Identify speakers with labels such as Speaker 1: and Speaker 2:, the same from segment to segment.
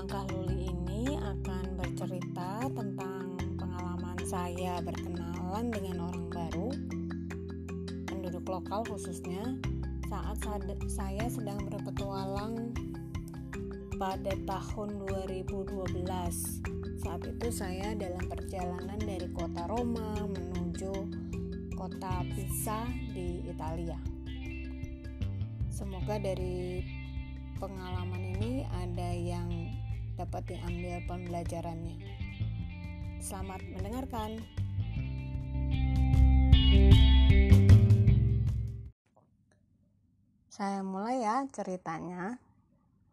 Speaker 1: Langkah Luli ini akan bercerita tentang pengalaman saya berkenalan dengan orang baru, penduduk lokal khususnya, saat saya sedang berpetualang pada tahun 2012. Saat itu saya dalam perjalanan dari kota Roma menuju kota Pisa di Italia. Semoga dari pengalaman ini ada yang dapat diambil pembelajarannya. Selamat mendengarkan. Saya mulai ya ceritanya.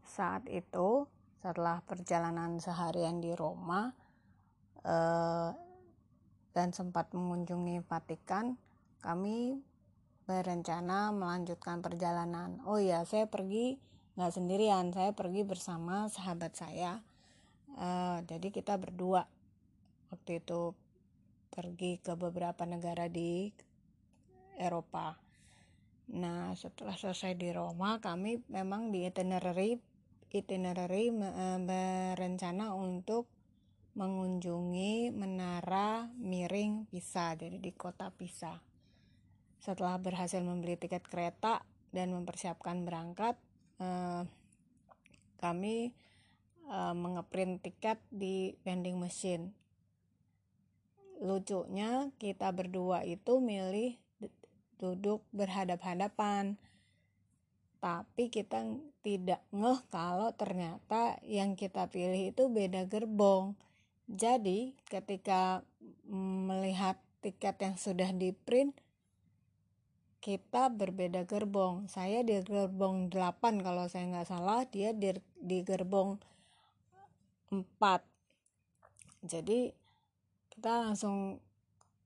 Speaker 1: Saat itu, setelah perjalanan seharian di Roma eh, dan sempat mengunjungi Vatikan, kami berencana melanjutkan perjalanan. Oh ya, saya pergi nggak sendirian saya pergi bersama sahabat saya. Uh, jadi kita berdua waktu itu pergi ke beberapa negara di Eropa. Nah setelah selesai di Roma kami memang di itinerary itinerary uh, berencana untuk mengunjungi menara miring Pisa jadi di kota Pisa. Setelah berhasil membeli tiket kereta dan mempersiapkan berangkat uh, kami uh, mengeprint tiket di vending machine. Lucunya kita berdua itu milih duduk berhadap-hadapan. Tapi kita tidak ngeh kalau ternyata yang kita pilih itu beda gerbong. Jadi ketika melihat tiket yang sudah di print kita berbeda gerbong. Saya di gerbong 8 kalau saya nggak salah, dia di, di gerbong 4. Jadi kita langsung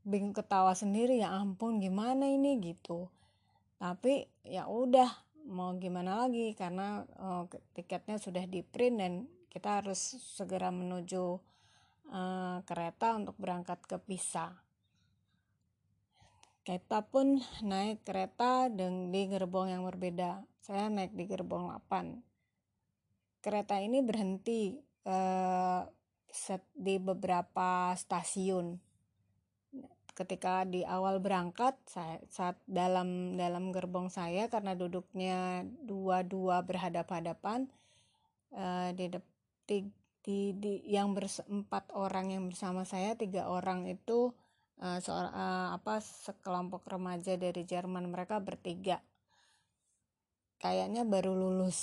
Speaker 1: bingung ketawa sendiri ya ampun gimana ini gitu. Tapi ya udah mau gimana lagi karena oh, tiketnya sudah di print dan kita harus segera menuju uh, kereta untuk berangkat ke Pisa kita pun naik kereta dan di gerbong yang berbeda. Saya naik di gerbong 8. Kereta ini berhenti eh, set di beberapa stasiun. Ketika di awal berangkat, saya, saat dalam dalam gerbong saya karena duduknya dua-dua berhadap-hadapan eh, di, di, di, di yang berempat orang yang bersama saya tiga orang itu uh, seorang uh, apa sekelompok remaja dari Jerman mereka bertiga. Kayaknya baru lulus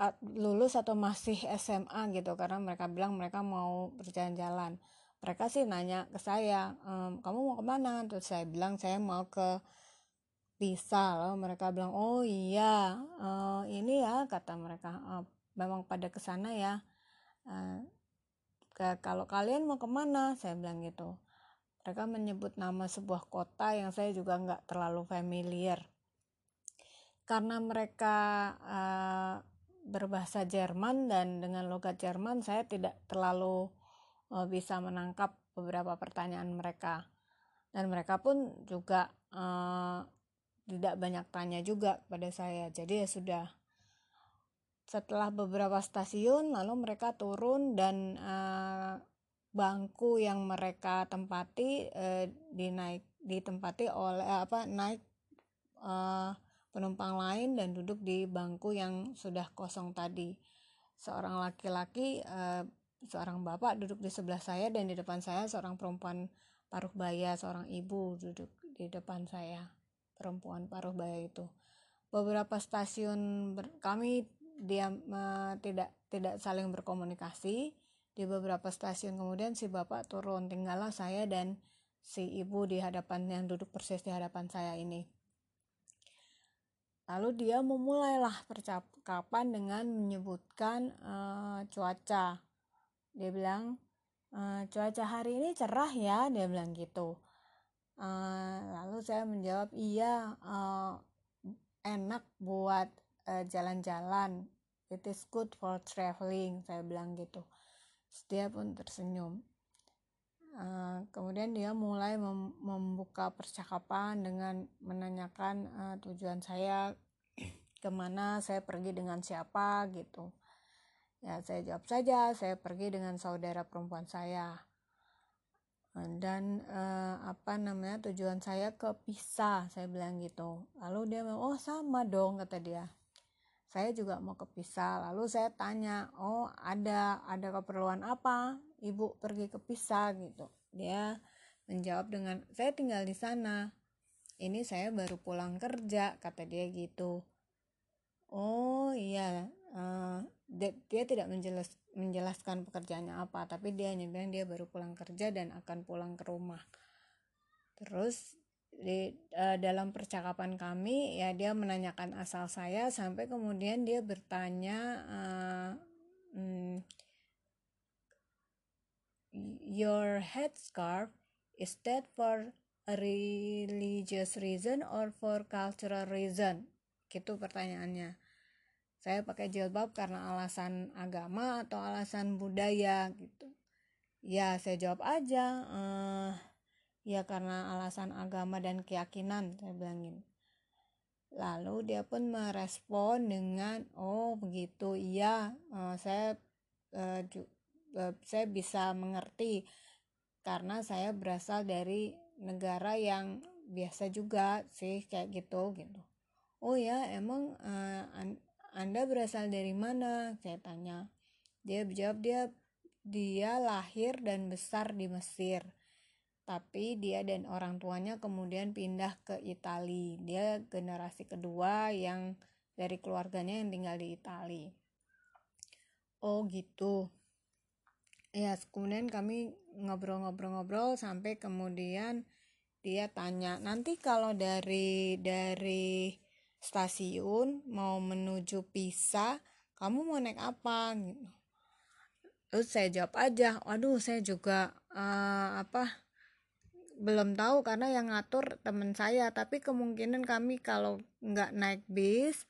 Speaker 1: uh, lulus atau masih SMA gitu karena mereka bilang mereka mau berjalan-jalan. Mereka sih nanya ke saya ehm, kamu mau ke mana? Terus saya bilang saya mau ke Pisa loh mereka bilang oh iya uh, ini ya kata mereka. Uh, memang pada ke sana ya uh, ke, kalau kalian mau ke mana? Saya bilang gitu mereka menyebut nama sebuah kota yang saya juga nggak terlalu familiar. Karena mereka uh, berbahasa Jerman dan dengan logat Jerman saya tidak terlalu uh, bisa menangkap beberapa pertanyaan mereka. Dan mereka pun juga uh, tidak banyak tanya juga pada saya. Jadi ya sudah setelah beberapa stasiun lalu mereka turun dan uh, bangku yang mereka tempati eh, dinaik ditempati oleh eh, apa naik eh, penumpang lain dan duduk di bangku yang sudah kosong tadi. Seorang laki-laki eh, seorang bapak duduk di sebelah saya dan di depan saya seorang perempuan paruh baya seorang ibu duduk di depan saya perempuan paruh baya itu. Beberapa stasiun ber, kami diam uh, tidak tidak saling berkomunikasi di beberapa stasiun kemudian si bapak turun, tinggallah saya dan si ibu di hadapan yang duduk persis di hadapan saya ini. Lalu dia memulailah percakapan dengan menyebutkan uh, cuaca. Dia bilang, uh, cuaca hari ini cerah ya, dia bilang gitu. Uh, lalu saya menjawab, iya, uh, enak buat jalan-jalan. Uh, It is good for traveling, saya bilang gitu dia pun tersenyum. Uh, kemudian dia mulai mem membuka percakapan dengan menanyakan uh, tujuan saya ke mana saya pergi dengan siapa gitu. Ya saya jawab saja saya pergi dengan saudara perempuan saya. Dan uh, apa namanya tujuan saya ke Pisa saya bilang gitu. Lalu dia bilang oh sama dong kata dia saya juga mau ke Pisa lalu saya tanya oh ada ada keperluan apa? Ibu pergi ke Pisa gitu. Dia menjawab dengan saya tinggal di sana. Ini saya baru pulang kerja kata dia gitu. Oh iya. Uh, dia, dia tidak menjelas, menjelaskan pekerjaannya apa tapi dia hanya bilang dia baru pulang kerja dan akan pulang ke rumah. Terus di uh, dalam percakapan kami ya dia menanyakan asal saya sampai kemudian dia bertanya uh, hmm, your headscarf is that for a religious reason or for cultural reason? Gitu pertanyaannya. Saya pakai jilbab karena alasan agama atau alasan budaya gitu. Ya saya jawab aja uh, ya karena alasan agama dan keyakinan saya bilangin. Lalu dia pun merespon dengan oh begitu iya uh, saya ju, uh, saya bisa mengerti karena saya berasal dari negara yang biasa juga sih kayak gitu gitu. Oh ya emang uh, an anda berasal dari mana? Saya tanya. Dia jawab dia dia lahir dan besar di Mesir tapi dia dan orang tuanya kemudian pindah ke Italia. Dia generasi kedua yang dari keluarganya yang tinggal di Italia. Oh gitu. Ya, kemudian kami ngobrol-ngobrol-ngobrol sampai kemudian dia tanya, "Nanti kalau dari dari stasiun mau menuju Pisa, kamu mau naik apa?" gitu. Terus saya jawab aja, "Waduh, saya juga uh, apa belum tahu karena yang ngatur teman saya. Tapi kemungkinan kami kalau nggak naik bis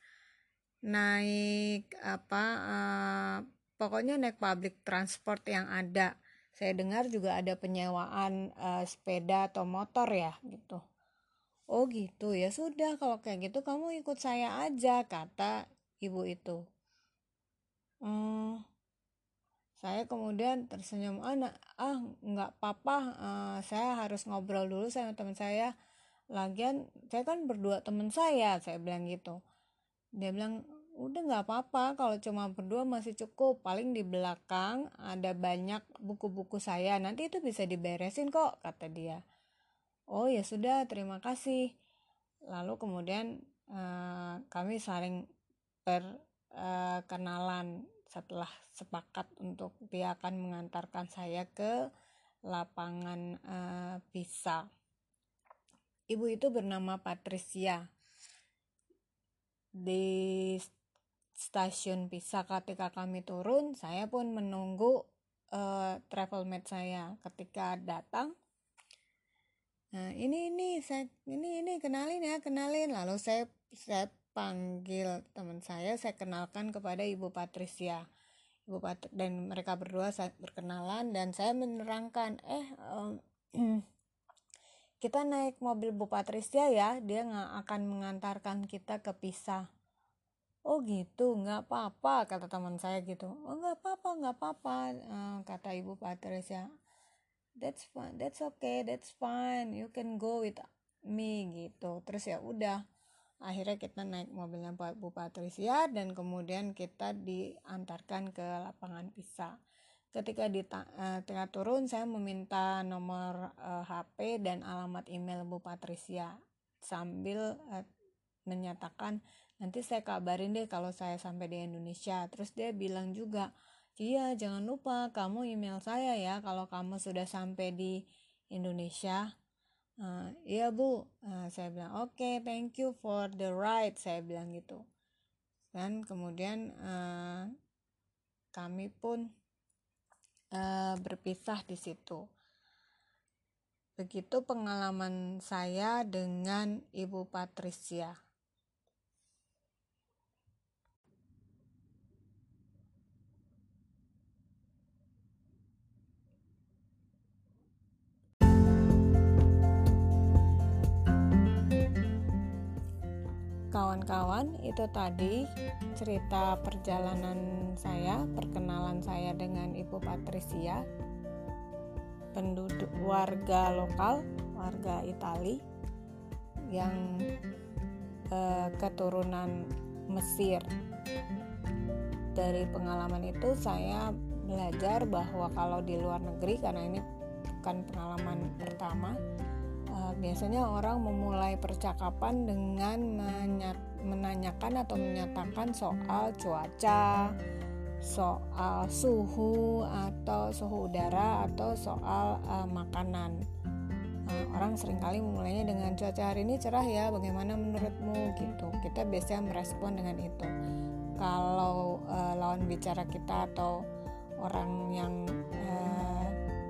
Speaker 1: naik apa uh, pokoknya naik public transport yang ada. Saya dengar juga ada penyewaan uh, sepeda atau motor ya gitu. Oh gitu ya sudah. Kalau kayak gitu kamu ikut saya aja kata ibu itu saya kemudian tersenyum anak ah nggak apa-apa uh, saya harus ngobrol dulu sama teman saya. Lagian saya kan berdua teman saya saya bilang gitu. Dia bilang udah nggak apa-apa kalau cuma berdua masih cukup. Paling di belakang ada banyak buku-buku saya. Nanti itu bisa diberesin kok kata dia. Oh ya sudah terima kasih. Lalu kemudian uh, kami saling perkenalan uh, setelah sepakat untuk dia akan mengantarkan saya ke lapangan uh, Pisa. Ibu itu bernama Patricia. Di stasiun Pisa ketika kami turun, saya pun menunggu uh, travel mate saya ketika datang. Nah, ini ini saya ini ini kenalin ya, kenalin. Lalu saya saya panggil teman saya saya kenalkan kepada Ibu Patricia. Ibu Pat dan mereka berdua saya berkenalan dan saya menerangkan eh um, kita naik mobil Bu Patricia ya dia nggak akan mengantarkan kita ke Pisa. Oh gitu? Nggak apa-apa kata teman saya gitu. Oh nggak apa-apa nggak apa-apa uh, kata Ibu Patricia. That's fine that's okay that's fine you can go with me gitu. Terus ya udah akhirnya kita naik mobilnya Bu Patricia dan kemudian kita diantarkan ke lapangan Pisa. Ketika di uh, turun saya meminta nomor uh, eh, HP dan alamat email Bu Patricia sambil uh, menyatakan nanti saya kabarin deh kalau saya sampai di Indonesia. Terus dia bilang juga iya jangan lupa kamu email saya ya kalau kamu sudah sampai di Indonesia uh, iya bu. Uh, saya bilang oke okay, thank you for the ride saya bilang gitu. Dan kemudian uh, kami pun uh, berpisah di situ. Begitu pengalaman saya dengan ibu Patricia kawan-kawan, itu tadi cerita perjalanan saya, perkenalan saya dengan Ibu Patricia, penduduk warga lokal, warga Itali yang eh, keturunan Mesir. Dari pengalaman itu saya belajar bahwa kalau di luar negeri karena ini bukan pengalaman pertama uh, biasanya orang memulai percakapan dengan menanyakan atau menyatakan soal cuaca, soal suhu atau suhu udara atau soal uh, makanan. Uh, orang sering kali memulainya dengan cuaca hari ini cerah ya, bagaimana menurutmu gitu. Kita biasanya merespon dengan itu. Kalau uh, lawan bicara kita atau orang yang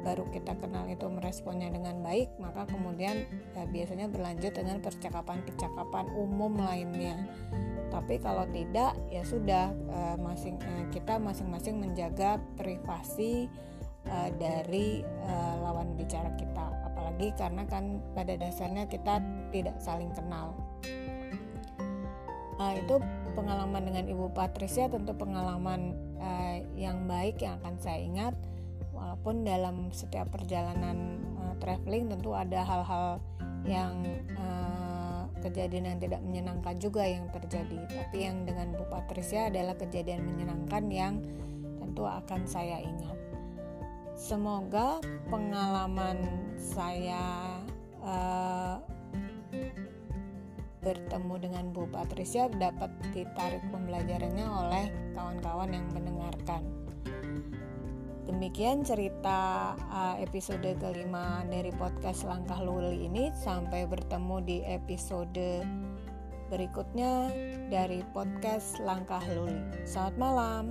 Speaker 1: baru kita kenal itu meresponnya dengan baik, maka kemudian ya, biasanya berlanjut dengan percakapan-percakapan umum lainnya. Tapi kalau tidak, ya sudah uh, masing uh, kita masing-masing menjaga privasi uh, dari lawan bicara kita. Apalagi karena kan pada dasarnya kita tidak saling kenal. Uh, itu pengalaman dengan Ibu Patricia tentu pengalaman uh, yang baik yang akan saya ingat walaupun dalam setiap perjalanan uh, traveling tentu ada hal-hal yang uh, kejadian yang tidak menyenangkan juga yang terjadi. Tapi yang dengan Bu Patricia adalah kejadian menyenangkan yang tentu akan saya ingat. Semoga pengalaman saya uh, bertemu dengan Bu Patricia dapat ditarik pembelajarannya oleh kawan-kawan yang mendengarkan Demikian cerita uh, episode kelima dari podcast Langkah Luli ini. Sampai bertemu di episode berikutnya dari podcast Langkah Luli. Selamat malam.